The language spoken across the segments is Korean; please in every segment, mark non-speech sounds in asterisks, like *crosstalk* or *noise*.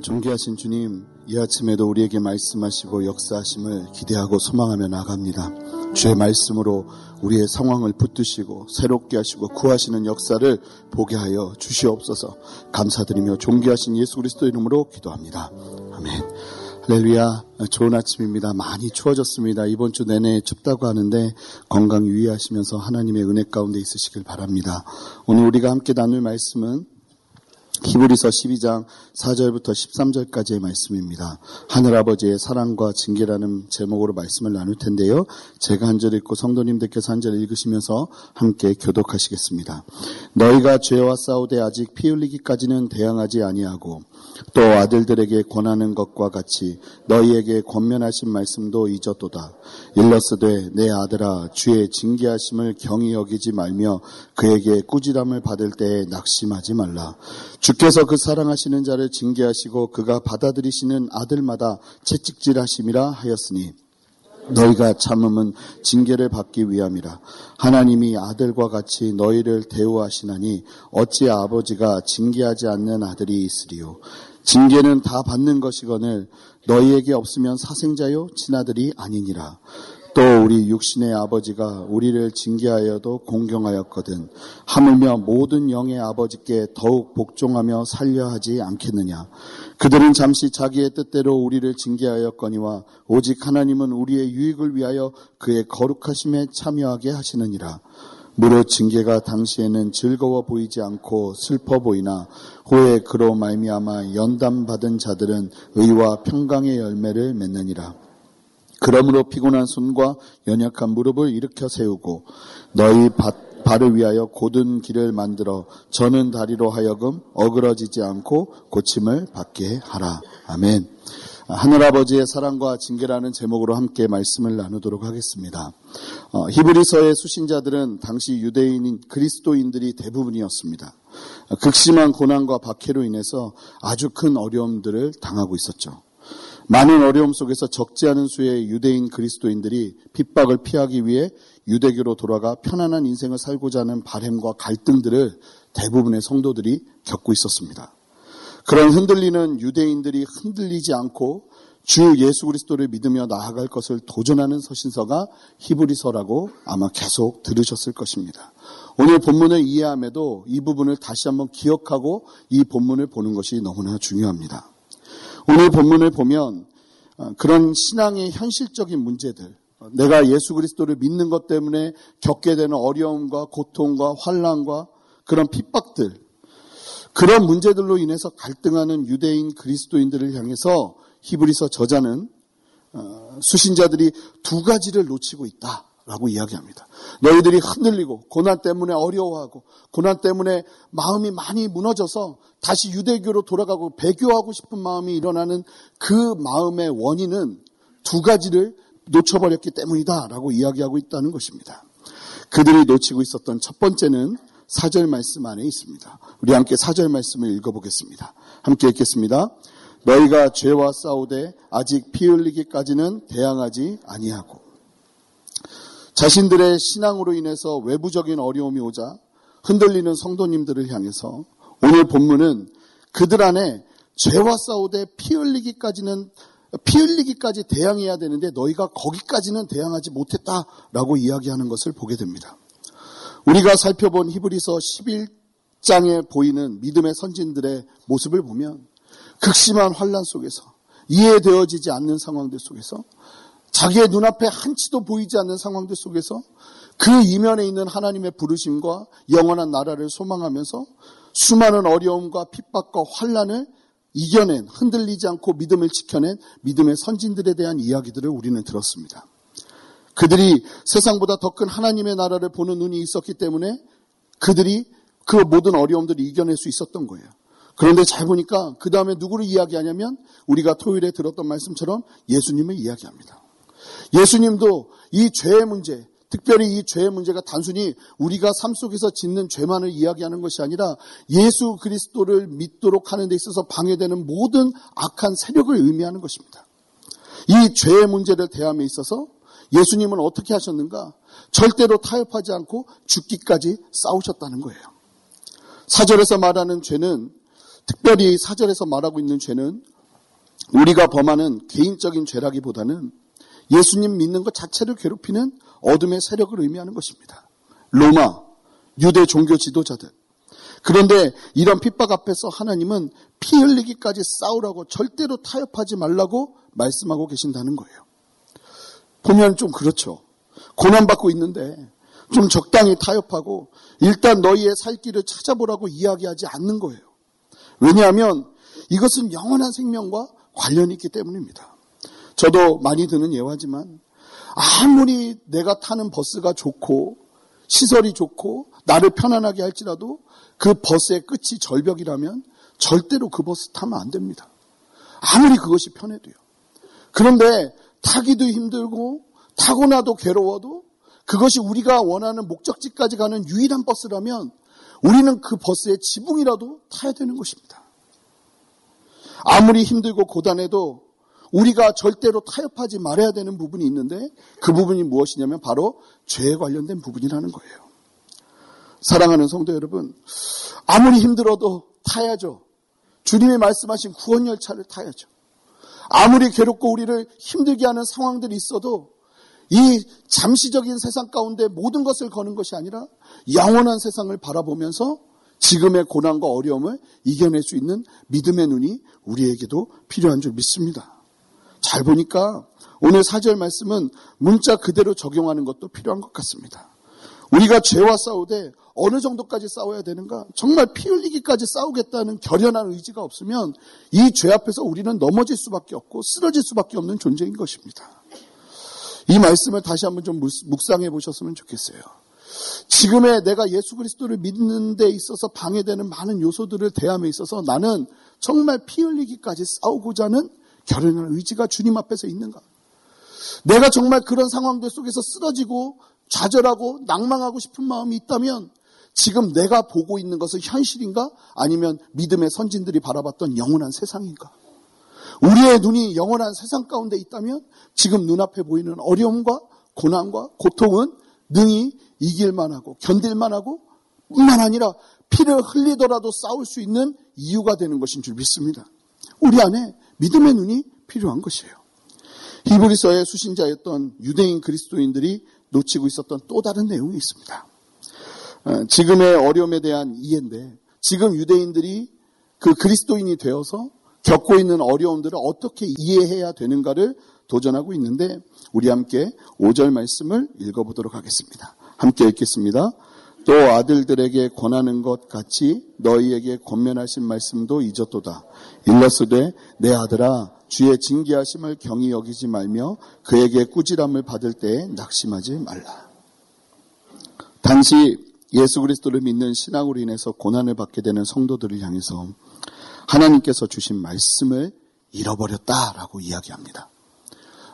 존귀하신 주님, 이 아침에도 우리에게 말씀하시고 역사하심을 기대하고 소망하며 나갑니다. 주의 말씀으로 우리의 상황을 붙드시고 새롭게 하시고 구하시는 역사를 보게 하여 주시옵소서 감사드리며 존귀하신 예수 그리스도 이름으로 기도합니다. 아멘. 할렐루야. 좋은 아침입니다. 많이 추워졌습니다. 이번 주 내내 춥다고 하는데 건강 유의하시면서 하나님의 은혜 가운데 있으시길 바랍니다. 오늘 우리가 함께 나눌 말씀은 히브리서 12장 4절부터 13절까지의 말씀입니다. 하늘아버지의 사랑과 징계라는 제목으로 말씀을 나눌 텐데요. 제가 한 절 읽고 성도님들께서 한 절 읽으시면서 함께 교독하시겠습니다. 너희가 죄와 싸우되 아직 피 흘리기까지는 대항하지 아니하고 또 아들들에게 권하는 것과 같이 너희에게 권면하신 말씀도 잊었도다. 일러스되 내 아들아 주의 징계하심을 경히 여기지 말며 그에게 꾸지람을 받을 때에 낙심하지 말라. 주께서 그 사랑하시는 자를 징계하시고 그가 받아들이시는 아들마다 채찍질하심이라 하였으니 너희가 참음은 징계를 받기 위함이라. 하나님이 아들과 같이 너희를 대우하시나니 어찌 아버지가 징계하지 않는 아들이 있으리요. 징계는 다 받는 것이거늘 너희에게 없으면 사생자요 친아들이 아니니라. 또 우리 육신의 아버지가 우리를 징계하여도 공경하였거든 하물며 모든 영의 아버지께 더욱 복종하며 살려 하지 않겠느냐. 그들은 잠시 자기의 뜻대로 우리를 징계하였거니와 오직 하나님은 우리의 유익을 위하여 그의 거룩하심에 참여하게 하시느니라. 무릇 징계가 당시에는 즐거워 보이지 않고 슬퍼 보이나 후에 그로 말미암아 연담 받은 자들은 의와 평강의 열매를 맺느니라 그러므로 피곤한 손과 연약한 무릎을 일으켜 세우고 너희 발을 위하여 고든 길을 만들어 저는 다리로 하여금 어그러지지 않고 고침을 받게 하라. 아멘. 하늘아버지의 사랑과 징계라는 제목으로 함께 말씀을 나누도록 하겠습니다. 어, 히브리서의 수신자들은 당시 유대인인 그리스도인들이 대부분이었습니다. 극심한 고난과 박해로 인해서 아주 큰 어려움들을 당하고 있었죠. 많은 어려움 속에서 적지 않은 수의 유대인 그리스도인들이 핍박을 피하기 위해 유대교로 돌아가 편안한 인생을 살고자 하는 바램과 갈등들을 대부분의 성도들이 겪고 있었습니다. 그런 흔들리는 유대인들이 흔들리지 않고 주 예수 그리스도를 믿으며 나아갈 것을 도전하는 서신서가 히브리서라고 아마 계속 들으셨을 것입니다. 오늘 본문을 이해함에도 이 부분을 다시 한번 기억하고 이 본문을 보는 것이 너무나 중요합니다. 오늘 본문을 보면 어, 그런 신앙의 현실적인 문제들, 내가 예수 그리스도를 믿는 것 때문에 겪게 되는 어려움과 고통과 환란과 그런 핍박들, 그런 문제들로 인해서 갈등하는 유대인 그리스도인들을 향해서 히브리서 저자는 어, 수신자들이 두 가지를 놓치고 있다. 라고 이야기합니다. 너희들이 흔들리고 고난 때문에 어려워하고 고난 때문에 마음이 많이 무너져서 다시 유대교로 돌아가고 배교하고 싶은 마음이 일어나는 그 마음의 원인은 두 가지를 놓쳐버렸기 때문이다 라고 이야기하고 있다는 것입니다. 그들이 놓치고 있었던 첫 번째는 사절 말씀 안에 있습니다. 우리 함께 사절 말씀을 읽어보겠습니다. 함께 읽겠습니다. 너희가 죄와 싸우되 아직 피 흘리기까지는 대항하지 아니하고 자신들의 신앙으로 인해서 외부적인 어려움이 오자 흔들리는 성도님들을 향해서 오늘 본문은 그들 안에 죄와 싸우되 피 흘리기까지는 피 흘리기까지 대항해야 되는데 너희가 거기까지는 대항하지 못했다라고 이야기하는 것을 보게 됩니다. 우리가 살펴본 히브리서 11장에 보이는 믿음의 선진들의 모습을 보면 극심한 환란 속에서 이해되어지지 않는 상황들 속에서 자기의 눈앞에 한치도 보이지 않는 상황들 속에서 그 이면에 있는 하나님의 부르심과 영원한 나라를 소망하면서 수많은 어려움과 핍박과 환란을 이겨낸 흔들리지 않고 믿음을 지켜낸 믿음의 선진들에 대한 이야기들을 우리는 들었습니다. 그들이 세상보다 더 큰 하나님의 나라를 보는 눈이 있었기 때문에 그들이 그 모든 어려움들을 이겨낼 수 있었던 거예요. 그런데 잘 보니까 그 다음에 누구를 이야기하냐면 우리가 토요일에 들었던 말씀처럼 예수님을 이야기합니다. 예수님도 이 죄의 문제, 특별히 이 죄의 문제가 단순히 우리가 삶 속에서 짓는 죄만을 이야기하는 것이 아니라 예수 그리스도를 믿도록 하는 데 있어서 방해되는 모든 악한 세력을 의미하는 것입니다. 이 죄의 문제를 대함에 있어서 예수님은 어떻게 하셨는가? 절대로 타협하지 않고 죽기까지 싸우셨다는 거예요. 사절에서 말하는 죄는 특별히 사절에서 말하고 있는 죄는 우리가 범하는 개인적인 죄라기보다는 예수님 믿는 것 자체를 괴롭히는 어둠의 세력을 의미하는 것입니다. 로마, 유대 종교 지도자들. 그런데 이런 핍박 앞에서 하나님은 피 흘리기까지 싸우라고 절대로 타협하지 말라고 말씀하고 계신다는 거예요. 보면 좀 그렇죠. 고난받고 있는데 좀 적당히 타협하고 일단 너희의 살 길을 찾아보라고 이야기하지 않는 거예요. 왜냐하면 이것은 영원한 생명과 관련이 있기 때문입니다. 저도 많이 드는 예화지만 아무리 내가 타는 버스가 좋고 시설이 좋고 나를 편안하게 할지라도 그 버스의 끝이 절벽이라면 절대로 그 버스 타면 안 됩니다. 아무리 그것이 편해도요. 그런데 타기도 힘들고 타고 나도 괴로워도 그것이 우리가 원하는 목적지까지 가는 유일한 버스라면 우리는 그 버스의 지붕이라도 타야 되는 것입니다. 아무리 힘들고 고단해도 우리가 절대로 타협하지 말아야 되는 부분이 있는데 그 부분이 무엇이냐면 바로 죄에 관련된 부분이라는 거예요. 사랑하는 성도 여러분, 아무리 힘들어도 타야죠. 주님이 말씀하신 구원 열차를 타야죠. 아무리 괴롭고 우리를 힘들게 하는 상황들이 있어도 이 잠시적인 세상 가운데 모든 것을 거는 것이 아니라 영원한 세상을 바라보면서 지금의 고난과 어려움을 이겨낼 수 있는 믿음의 눈이 우리에게도 필요한 줄 믿습니다. 잘 보니까 오늘 사절 말씀은 문자 그대로 적용하는 것도 필요한 것 같습니다. 우리가 죄와 싸우되 어느 정도까지 싸워야 되는가? 정말 피 흘리기까지 싸우겠다는 결연한 의지가 없으면 이 죄 앞에서 우리는 넘어질 수밖에 없고 쓰러질 수밖에 없는 존재인 것입니다. 이 말씀을 다시 한번 좀 묵상해 보셨으면 좋겠어요. 지금의 내가 예수 그리스도를 믿는 데 있어서 방해되는 많은 요소들을 대함에 있어서 나는 정말 피 흘리기까지 싸우고자 하는 결연한 의지가 주님 앞에서 있는가? 내가 정말 그런 상황들 속에서 쓰러지고 좌절하고 낭망하고 싶은 마음이 있다면 지금 내가 보고 있는 것은 현실인가? 아니면 믿음의 선진들이 바라봤던 영원한 세상인가? 우리의 눈이 영원한 세상 가운데 있다면 지금 눈앞에 보이는 어려움과 고난과 고통은 능히 이길만 하고 견딜만 하고 뿐만 아니라 피를 흘리더라도 싸울 수 있는 이유가 되는 것인 줄 믿습니다. 우리 안에 믿음의 눈이 필요한 것이에요. 히브리서의 수신자였던 유대인 그리스도인들이 놓치고 있었던 또 다른 내용이 있습니다. 어, 지금의 어려움에 대한 이해인데 지금 유대인들이 그 그리스도인이 되어서 겪고 있는 어려움들을 어떻게 이해해야 되는가를 도전하고 있는데 우리 함께 5절 말씀을 읽어보도록 하겠습니다. 함께 읽겠습니다. 또 아들들에게 권하는 것 같이 너희에게 권면하신 말씀도 잊었도다. 일러스되 내 아들아 주의 징계하심을 경히 여기지 말며 그에게 꾸지람을 받을 때에 낙심하지 말라. 당시 예수 그리스도를 믿는 신앙으로 인해서 고난을 받게 되는 성도들을 향해서 하나님께서 주신 말씀을 잃어버렸다라고 이야기합니다.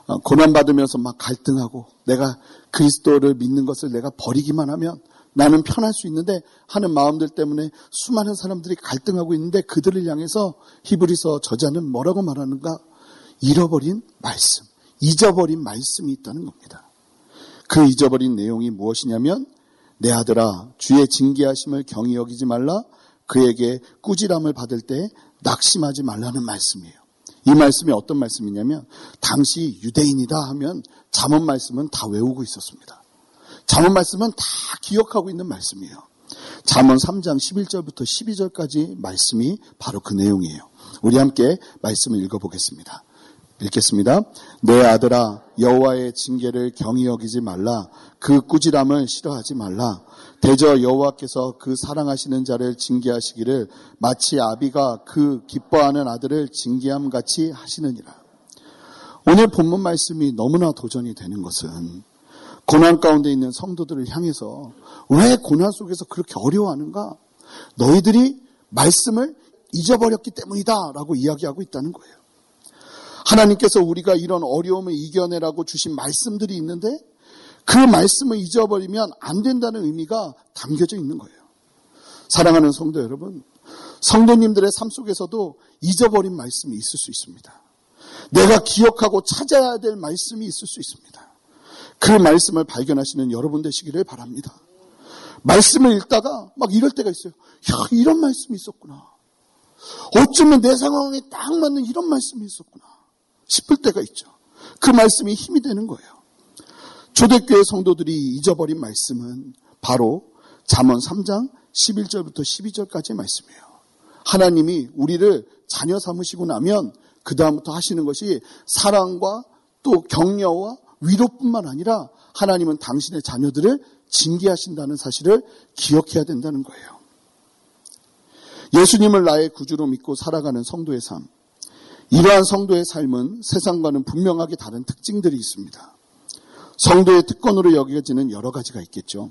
어, 고난받으면서 막 갈등하고 내가 그리스도를 믿는 것을 내가 버리기만 하면 나는 편할 수 있는데 하는 마음들 때문에 수많은 사람들이 갈등하고 있는데 그들을 향해서 히브리서 저자는 뭐라고 말하는가? 잃어버린 말씀, 잊어버린 말씀이 있다는 겁니다. 그 잊어버린 내용이 무엇이냐면 내 아들아 주의 징계하심을 경히 여기지 말라 그에게 꾸지람을 받을 때 낙심하지 말라는 말씀이에요. 이 말씀이 어떤 말씀이냐면 당시 유대인이다 하면 잠언 말씀은 다 외우고 있었습니다. 잠언 말씀은 다 기억하고 있는 말씀이에요. 잠언 3장 11절부터 12절까지 말씀이 바로 그 내용이에요. 우리 함께 말씀을 읽어보겠습니다. 읽겠습니다. 내 아들아 여호와의 징계를 경히 여기지 말라 그 꾸지람을 싫어하지 말라 대저 여호와께서 그 사랑하시는 자를 징계하시기를 마치 아비가 그 기뻐하는 아들을 징계함 같이 하시느니라. 오늘 본문 말씀이 너무나 도전이 되는 것은 고난 가운데 있는 성도들을 향해서 왜 고난 속에서 그렇게 어려워하는가? 너희들이 말씀을 잊어버렸기 때문이다 라고 이야기하고 있다는 거예요. 하나님께서 우리가 이런 어려움을 이겨내라고 주신 말씀들이 있는데 그 말씀을 잊어버리면 안 된다는 의미가 담겨져 있는 거예요. 사랑하는 성도 여러분, 성도님들의 삶 속에서도 잊어버린 말씀이 있을 수 있습니다. 내가 기억하고 찾아야 될 말씀이 있을 수 있습니다. 그 말씀을 발견하시는 여러분 되시기를 바랍니다. 말씀을 읽다가 막 이럴 때가 있어요. 야, 이런 말씀이 있었구나. 어쩌면 내 상황에 딱 맞는 이런 말씀이 있었구나 싶을 때가 있죠. 그 말씀이 힘이 되는 거예요. 초대교회 성도들이 잊어버린 말씀은 바로 잠언 3장 11절부터 12절까지의 말씀이에요. 하나님이 우리를 자녀 삼으시고 나면 그 다음부터 하시는 것이 사랑과 또 격려와 위로뿐만 아니라 하나님은 당신의 자녀들을 징계하신다는 사실을 기억해야 된다는 거예요. 예수님을 나의 구주로 믿고 살아가는 성도의 삶. 이러한 성도의 삶은 세상과는 분명하게 다른 특징들이 있습니다. 성도의 특권으로 여겨지는 여러 가지가 있겠죠.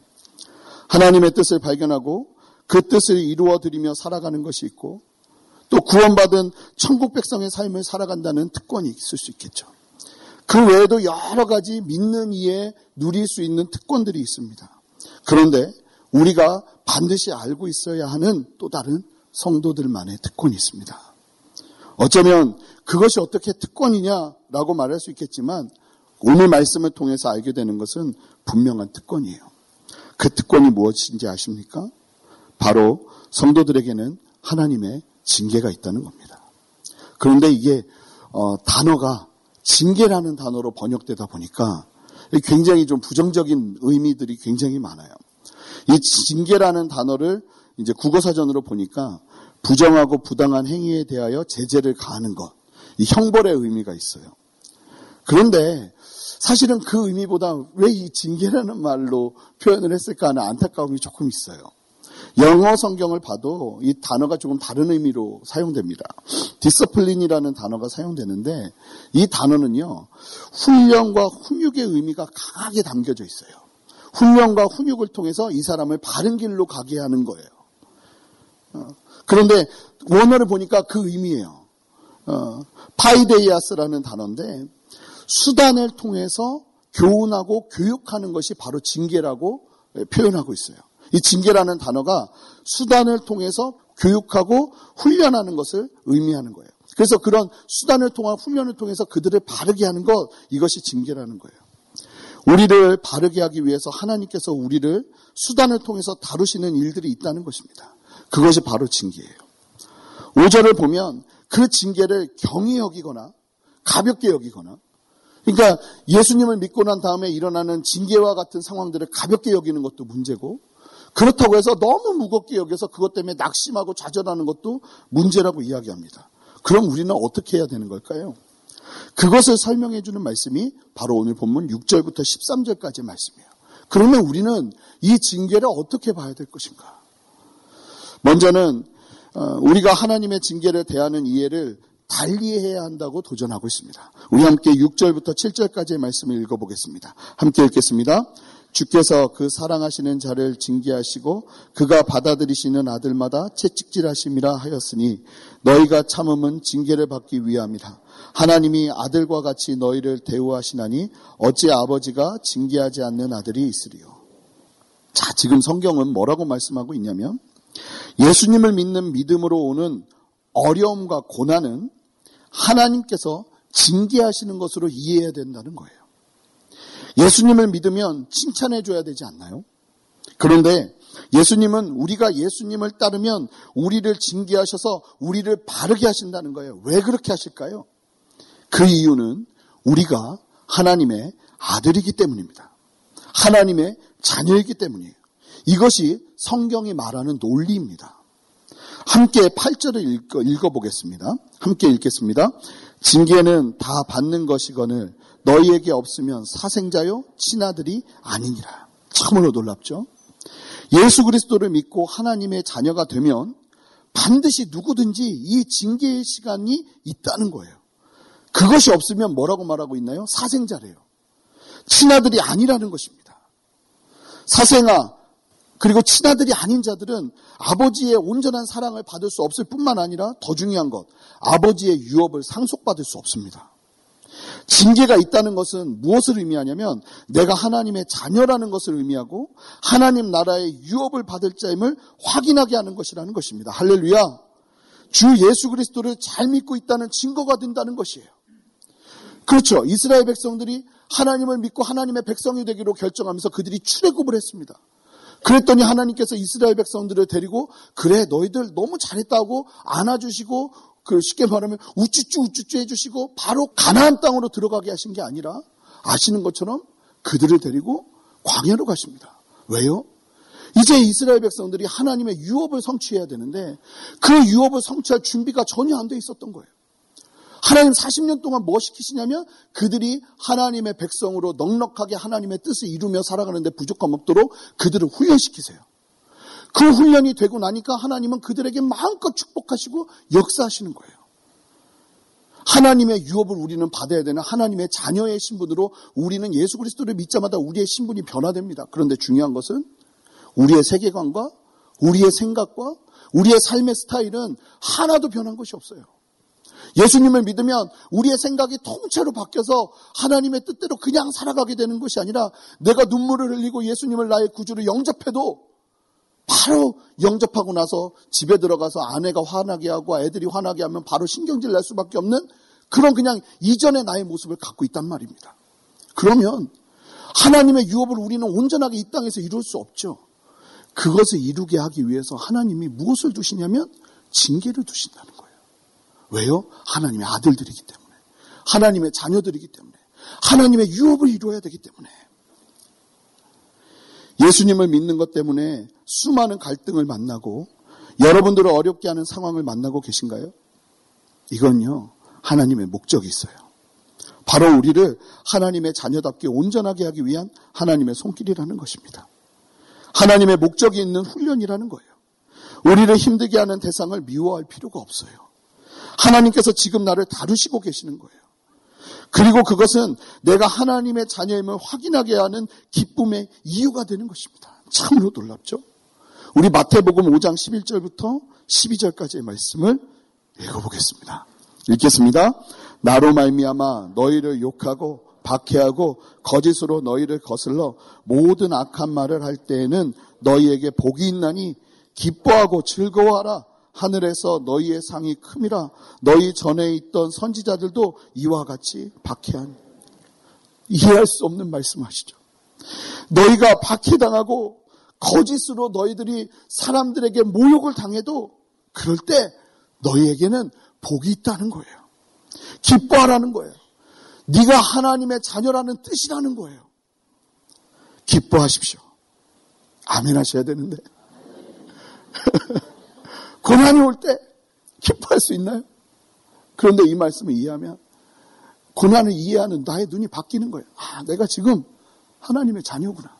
하나님의 뜻을 발견하고 그 뜻을 이루어 드리며 살아가는 것이 있고 또 구원받은 천국 백성의 삶을 살아간다는 특권이 있을 수 있겠죠. 그 외에도 여러 가지 믿는 이에 누릴 수 있는 특권들이 있습니다. 그런데 우리가 반드시 알고 있어야 하는 또 다른 성도들만의 특권이 있습니다. 어쩌면 그것이 어떻게 특권이냐라고 말할 수 있겠지만 오늘 말씀을 통해서 알게 되는 것은 분명한 특권이에요. 그 특권이 무엇인지 아십니까? 바로 성도들에게는 하나님의 징계가 있다는 겁니다. 그런데 이게 어, 단어가 징계라는 단어로 번역되다 보니까 굉장히 좀 부정적인 의미들이 굉장히 많아요. 이 징계라는 단어를 이제 국어사전으로 보니까 부정하고 부당한 행위에 대하여 제재를 가하는 것, 이 형벌의 의미가 있어요. 그런데 사실은 그 의미보다 왜 이 징계라는 말로 표현을 했을까 하는 안타까움이 조금 있어요. 영어 성경을 봐도 이 단어가 조금 다른 의미로 사용됩니다. discipline이라는 단어가 사용되는데 이 단어는요, 훈련과 훈육의 의미가 강하게 담겨져 있어요. 훈련과 훈육을 통해서 이 사람을 바른 길로 가게 하는 거예요. 어, 그런데 원어를 보니까 그 의미예요. 어, παιδείας라는 단어인데 수단을 통해서 교훈하고 교육하는 것이 바로 징계라고 표현하고 있어요. 이 징계라는 단어가 수단을 통해서 교육하고 훈련하는 것을 의미하는 거예요. 그래서 그런 수단을 통한 훈련을 통해서 그들을 바르게 하는 것, 이것이 징계라는 거예요. 우리를 바르게 하기 위해서 하나님께서 우리를 수단을 통해서 다루시는 일들이 있다는 것입니다. 그것이 바로 징계예요. 5절을 보면 그 징계를 경히 여기거나 가볍게 여기거나 그러니까 예수님을 믿고 난 다음에 일어나는 징계와 같은 상황들을 가볍게 여기는 것도 문제고 그렇다고 해서 너무 무겁게 여겨서 그것 때문에 낙심하고 좌절하는 것도 문제라고 이야기합니다. 그럼 우리는 어떻게 해야 되는 걸까요? 그것을 설명해 주는 말씀이 바로 오늘 본문 6절부터 13절까지 말씀이에요. 그러면 우리는 이 징계를 어떻게 봐야 될 것인가? 먼저는 어, 우리가 하나님의 징계를 대하는 이해를 달리해야 한다고 도전하고 있습니다. 우리 함께 6절부터 7절까지의 말씀을 읽어보겠습니다. 함께 읽겠습니다. 주께서 그 사랑하시는 자를 징계하시고 그가 받아들이시는 아들마다 채찍질하심이라 하였으니 너희가 참음은 징계를 받기 위함이라. 하나님이 아들과 같이 너희를 대우하시나니 어찌 아버지가 징계하지 않는 아들이 있으리요. 자, 지금 성경은 뭐라고 말씀하고 있냐면 예수님을 믿는 믿음으로 오는 어려움과 고난은 하나님께서 징계하시는 것으로 이해해야 된다는 거예요. 예수님을 믿으면 칭찬해 줘야 되지 않나요? 그런데 예수님은 우리가 예수님을 따르면 우리를 징계하셔서 우리를 바르게 하신다는 거예요. 왜 그렇게 하실까요? 그 이유는 우리가 하나님의 아들이기 때문입니다. 하나님의 자녀이기 때문이에요. 이것이 성경이 말하는 논리입니다. 함께 8절을 읽어, 읽어보겠습니다. 함께 읽겠습니다. 징계는 다 받는 것이거늘 너희에게 없으면 사생자요 친아들이 아니니라. 참으로 놀랍죠. 예수 그리스도를 믿고 하나님의 자녀가 되면 반드시 누구든지 이 징계의 시간이 있다는 거예요. 그것이 없으면 뭐라고 말하고 있나요? 사생자래요. 친아들이 아니라는 것입니다. 사생아, 그리고 친아들이 아닌 자들은 아버지의 온전한 사랑을 받을 수 없을 뿐만 아니라 더 중요한 것, 아버지의 유업을 상속받을 수 없습니다. 징계가 있다는 것은 무엇을 의미하냐면 내가 하나님의 자녀라는 것을 의미하고 하나님 나라의 유업을 받을 자임을 확인하게 하는 것이라는 것입니다. 할렐루야. 주 예수 그리스도를 잘 믿고 있다는 증거가 된다는 것이에요. 그렇죠. 이스라엘 백성들이 하나님을 믿고 하나님의 백성이 되기로 결정하면서 그들이 출애굽을 했습니다. 그랬더니 하나님께서 이스라엘 백성들을 데리고 그래 너희들 너무 잘했다고 안아주시고 그 쉽게 말하면 우쭈쭈 우쭈쭈 해주시고 바로 가나안 땅으로 들어가게 하신 게 아니라 아시는 것처럼 그들을 데리고 광야로 가십니다. 왜요? 이제 이스라엘 백성들이 하나님의 유업을 성취해야 되는데 그 유업을 성취할 준비가 전혀 안 돼 있었던 거예요. 하나님 40년 동안 뭐 시키시냐면 그들이 하나님의 백성으로 넉넉하게 하나님의 뜻을 이루며 살아가는데 부족함 없도록 그들을 훈련시키세요. 그 훈련이 되고 나니까 하나님은 그들에게 마음껏 축복하시고 역사하시는 거예요. 하나님의 유업을 우리는 받아야 되는 하나님의 자녀의 신분으로 우리는 예수 그리스도를 믿자마자 우리의 신분이 변화됩니다. 그런데 중요한 것은 우리의 세계관과 우리의 생각과 우리의 삶의 스타일은 하나도 변한 것이 없어요. 예수님을 믿으면 우리의 생각이 통째로 바뀌어서 하나님의 뜻대로 그냥 살아가게 되는 것이 아니라 내가 눈물을 흘리고 예수님을 나의 구주로 영접해도 바로 영접하고 나서 집에 들어가서 아내가 화나게 하고 애들이 화나게 하면 바로 신경질 낼 수밖에 없는 그런 그냥 이전의 나의 모습을 갖고 있단 말입니다. 그러면 하나님의 유업을 우리는 온전하게 이 땅에서 이룰 수 없죠. 그것을 이루게 하기 위해서 하나님이 무엇을 두시냐면 징계를 두신다는 거예요. 왜요? 하나님의 아들들이기 때문에. 하나님의 자녀들이기 때문에. 하나님의 유업을 이루어야 되기 때문에. 예수님을 믿는 것 때문에 수많은 갈등을 만나고 여러분들을 어렵게 하는 상황을 만나고 계신가요? 이건요, 하나님의 목적이 있어요. 바로 우리를 하나님의 자녀답게 온전하게 하기 위한 하나님의 손길이라는 것입니다. 하나님의 목적이 있는 훈련이라는 거예요. 우리를 힘들게 하는 대상을 미워할 필요가 없어요. 하나님께서 지금 나를 다루시고 계시는 거예요. 그리고 그것은 내가 하나님의 자녀임을 확인하게 하는 기쁨의 이유가 되는 것입니다. 참으로 놀랍죠? 우리 마태복음 5장 11절부터 12절까지의 말씀을 읽어보겠습니다. 읽겠습니다. 나로 말미암아 너희를 욕하고 박해하고 거짓으로 너희를 거슬러 모든 악한 말을 할 때에는 너희에게 복이 있나니 기뻐하고 즐거워하라. 하늘에서 너희의 상이 큼이라. 너희 전에 있던 선지자들도 이와 같이 박해한 이해할 수 없는 말씀하시죠. 너희가 박해당하고 거짓으로 너희들이 사람들에게 모욕을 당해도 그럴 때 너희에게는 복이 있다는 거예요. 기뻐하라는 거예요. 네가 하나님의 자녀라는 뜻이라는 거예요. 기뻐하십시오. 아멘 하셔야 되는데. *laughs* 고난이 올 때 기뻐할 수 있나요? 그런데 이 말씀을 이해하면 고난을 이해하는 나의 눈이 바뀌는 거예요. 아, 내가 지금 하나님의 자녀구나.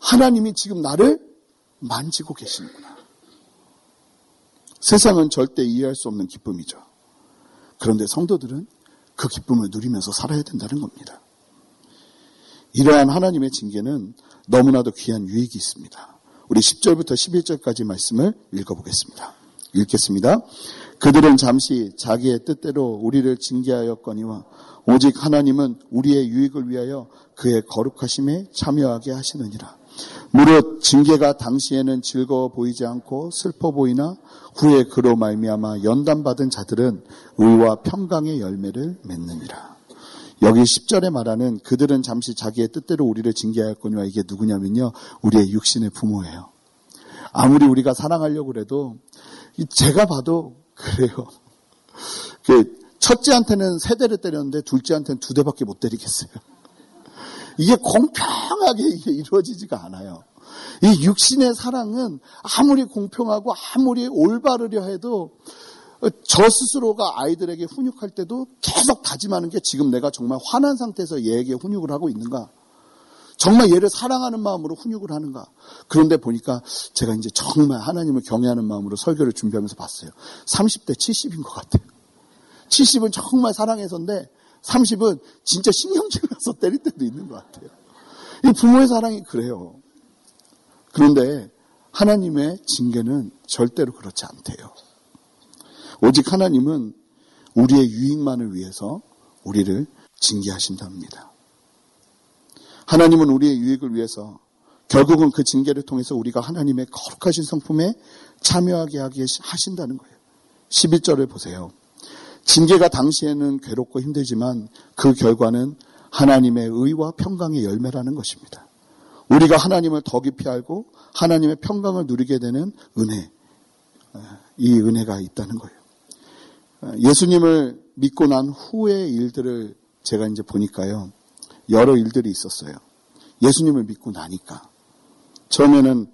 하나님이 지금 나를 만지고 계시는구나. 세상은 절대 이해할 수 없는 기쁨이죠. 그런데 성도들은 그 기쁨을 누리면서 살아야 된다는 겁니다. 이러한 하나님의 징계는 너무나도 귀한 유익이 있습니다. 우리 10절부터 11절까지 말씀을 읽어보겠습니다. 읽겠습니다. 그들은 잠시 자기의 뜻대로 우리를 징계하였거니와 오직 하나님은 우리의 유익을 위하여 그의 거룩하심에 참여하게 하시느니라. 무릇 징계가 당시에는 즐거워 보이지 않고 슬퍼 보이나 후에 그로 말미암아 연단받은 자들은 의와 평강의 열매를 맺느니라. 여기 10절에 말하는 그들은 잠시 자기의 뜻대로 우리를 징계하였거니와 이게 누구냐면요. 우리의 육신의 부모예요. 아무리 우리가 사랑하려고 그래도 제가 봐도 그래요. 그 첫째한테는 세 대를 때렸는데 둘째한테는 두 대밖에 못 때리겠어요. 이게 공평하게 이루어지지가 않아요. 이 육신의 사랑은 아무리 공평하고 아무리 올바르려 해도 저 스스로가 아이들에게 훈육할 때도 계속 다짐하는 게 지금 내가 정말 화난 상태에서 얘에게 훈육을 하고 있는가? 정말 얘를 사랑하는 마음으로 훈육을 하는가? 그런데 보니까 제가 이제 정말 하나님을 경외하는 마음으로 설교를 준비하면서 봤어요. 30대 70인 것 같아요. 70은 정말 사랑해서인데 30은 진짜 신경질 나서 때릴 때도 있는 것 같아요. 이 부모의 사랑이 그래요. 그런데 하나님의 징계는 절대로 그렇지 않대요. 오직 하나님은 우리의 유익만을 위해서 우리를 징계하신답니다. 하나님은 우리의 유익을 위해서 결국은 그 징계를 통해서 우리가 하나님의 거룩하신 성품에 참여하게 하게 하신다는 거예요. 11절을 보세요. 징계가 당시에는 괴롭고 힘들지만 그 결과는 하나님의 의와 평강의 열매라는 것입니다. 우리가 하나님을 더 깊이 알고 하나님의 평강을 누리게 되는 은혜, 이 은혜가 있다는 거예요. 예수님을 믿고 난 후의 일들을 제가 이제 보니까요. 여러 일들이 있었어요. 예수님을 믿고 나니까. 처음에는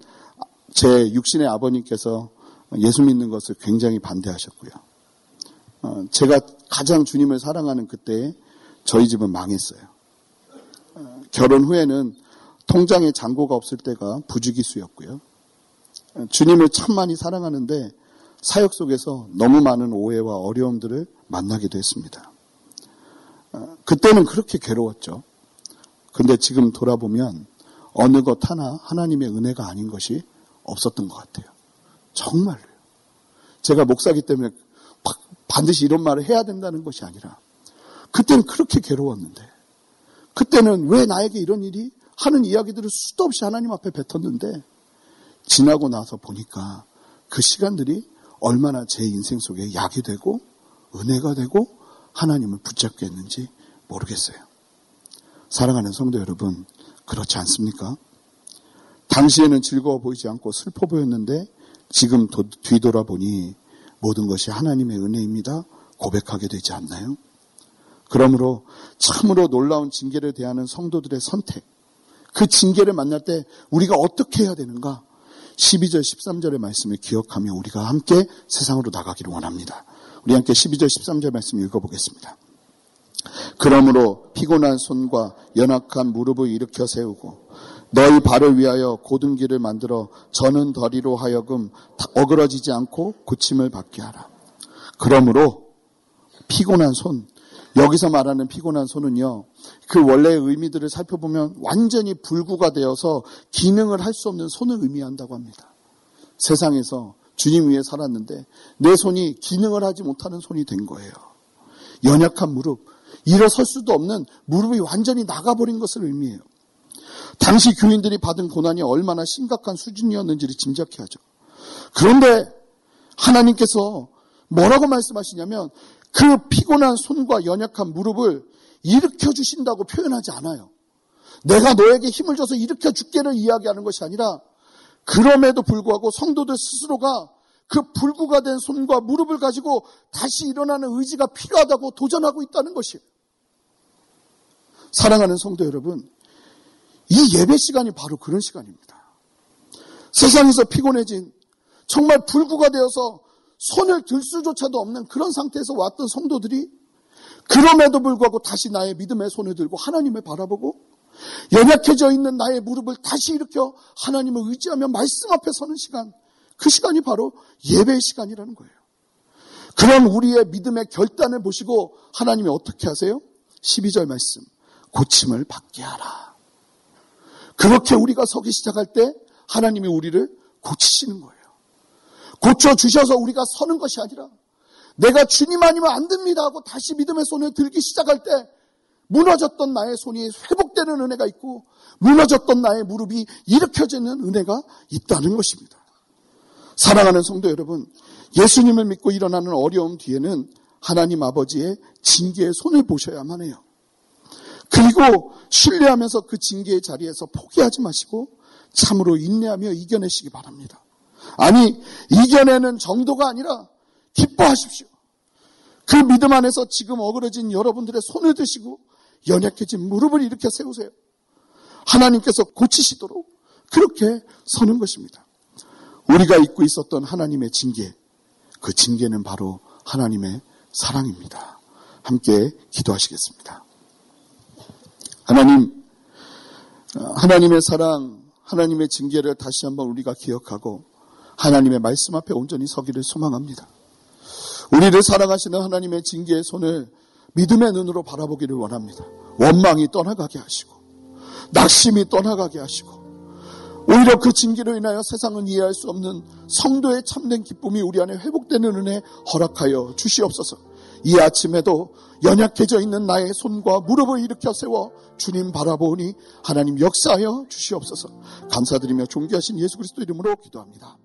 제 육신의 아버님께서 예수 믿는 것을 굉장히 반대하셨고요. 어, 제가 가장 주님을 사랑하는 그때 저희 집은 망했어요. 어, 결혼 후에는 통장에 잔고가 없을 때가 부주기수였고요. 어, 주님을 참 많이 사랑하는데 사역 속에서 너무 많은 오해와 어려움들을 만나기도 했습니다. 그때는 그렇게 괴로웠죠. 근데 지금 돌아보면 어느 것 하나 하나님의 은혜가 아닌 것이 없었던 것 같아요. 정말로요. 제가 목사기 때문에 반드시 이런 말을 해야 된다는 것이 아니라 그때는 그렇게 괴로웠는데 그때는 왜 나에게 이런 일이 하는 이야기들을 수도 없이 하나님 앞에 뱉었는데 지나고 나서 보니까 그 시간들이 얼마나 제 인생 속에 약이 되고 은혜가 되고 하나님을 붙잡게 했는지 모르겠어요. 사랑하는 성도 여러분, 그렇지 않습니까? 당시에는 즐거워 보이지 않고 슬퍼 보였는데 지금 뒤돌아보니 모든 것이 하나님의 은혜입니다. 고백하게 되지 않나요? 그러므로 참으로 놀라운 징계를 대하는 성도들의 선택, 그 징계를 만날 때 우리가 어떻게 해야 되는가? 12절, 13절의 말씀을 기억하며 우리가 함께 세상으로 나가기를 원합니다. 우리 함께 12절, 13절 말씀 읽어보겠습니다. 그러므로 피곤한 손과 연약한 무릎을 일으켜 세우고 너희 발을 위하여 길을 만들어 저는 덜이로 하여금 어그러지지 않고 고침을 받게 하라. 그러므로 피곤한 손, 여기서 말하는 피곤한 손은요, 그 원래의 의미들을 살펴보면 완전히 불구가 되어서 기능을 할 수 없는 손을 의미한다고 합니다. 세상에서 주님 위에 살았는데 내 손이 기능을 하지 못하는 손이 된 거예요. 연약한 무릎, 일어설 수도 없는 무릎이 완전히 나가버린 것을 의미해요. 당시 교인들이 받은 고난이 얼마나 심각한 수준이었는지를 짐작해 하죠. 그런데 하나님께서 뭐라고 말씀하시냐면 그 피곤한 손과 연약한 무릎을 일으켜 주신다고 표현하지 않아요. 내가 너에게 힘을 줘서 일으켜 줄게를 이야기하는 것이 아니라 그럼에도 불구하고 성도들 스스로가 그 불구가 된 손과 무릎을 가지고 다시 일어나는 의지가 필요하다고 도전하고 있다는 것이에요. 사랑하는 성도 여러분, 이 예배 시간이 바로 그런 시간입니다. 세상에서 피곤해진 정말 불구가 되어서 손을 들 수조차도 없는 그런 상태에서 왔던 성도들이 그럼에도 불구하고 다시 나의 믿음의 손을 들고 하나님을 바라보고 연약해져 있는 나의 무릎을 다시 일으켜 하나님을 의지하며 말씀 앞에 서는 시간, 그 시간이 바로 예배의 시간이라는 거예요. 그런 우리의 믿음의 결단을 보시고 하나님이 어떻게 하세요? 12절 말씀. 고침을 받게 하라. 그렇게 우리가 서기 시작할 때 하나님이 우리를 고치시는 거예요. 고쳐주셔서 우리가 서는 것이 아니라 내가 주님 아니면 안 됩니다 하고 다시 믿음의 손을 들기 시작할 때 무너졌던 나의 손이 회복되는 은혜가 있고 무너졌던 나의 무릎이 일으켜지는 은혜가 있다는 것입니다. 사랑하는 성도 여러분, 예수님을 믿고 일어나는 어려움 뒤에는 하나님 아버지의 징계의 손을 보셔야만 해요. 그리고 신뢰하면서 그 징계의 자리에서 포기하지 마시고 참으로 인내하며 이겨내시기 바랍니다. 아니, 이겨내는 정도가 아니라 기뻐하십시오. 그 믿음 안에서 지금 어그러진 여러분들의 손을 드시고 연약해진 무릎을 일으켜 세우세요. 하나님께서 고치시도록 그렇게 서는 것입니다. 우리가 잊고 있었던 하나님의 징계, 그 징계는 바로 하나님의 사랑입니다. 함께 기도하시겠습니다. 하나님, 하나님의 사랑, 하나님의 징계를 다시 한번 우리가 기억하고 하나님의 말씀 앞에 온전히 서기를 소망합니다. 우리를 사랑하시는 하나님의 징계의 손을 믿음의 눈으로 바라보기를 원합니다. 원망이 떠나가게 하시고, 낙심이 떠나가게 하시고, 오히려 그 징계로 인하여 세상은 이해할 수 없는 성도의 참된 기쁨이 우리 안에 회복되는 은혜 허락하여 주시옵소서. 이 아침에도 연약해져 있는 나의 손과 무릎을 일으켜 세워 주님 바라보니 하나님 역사하여 주시옵소서. 감사드리며 존귀하신 예수 그리스도 이름으로 기도합니다.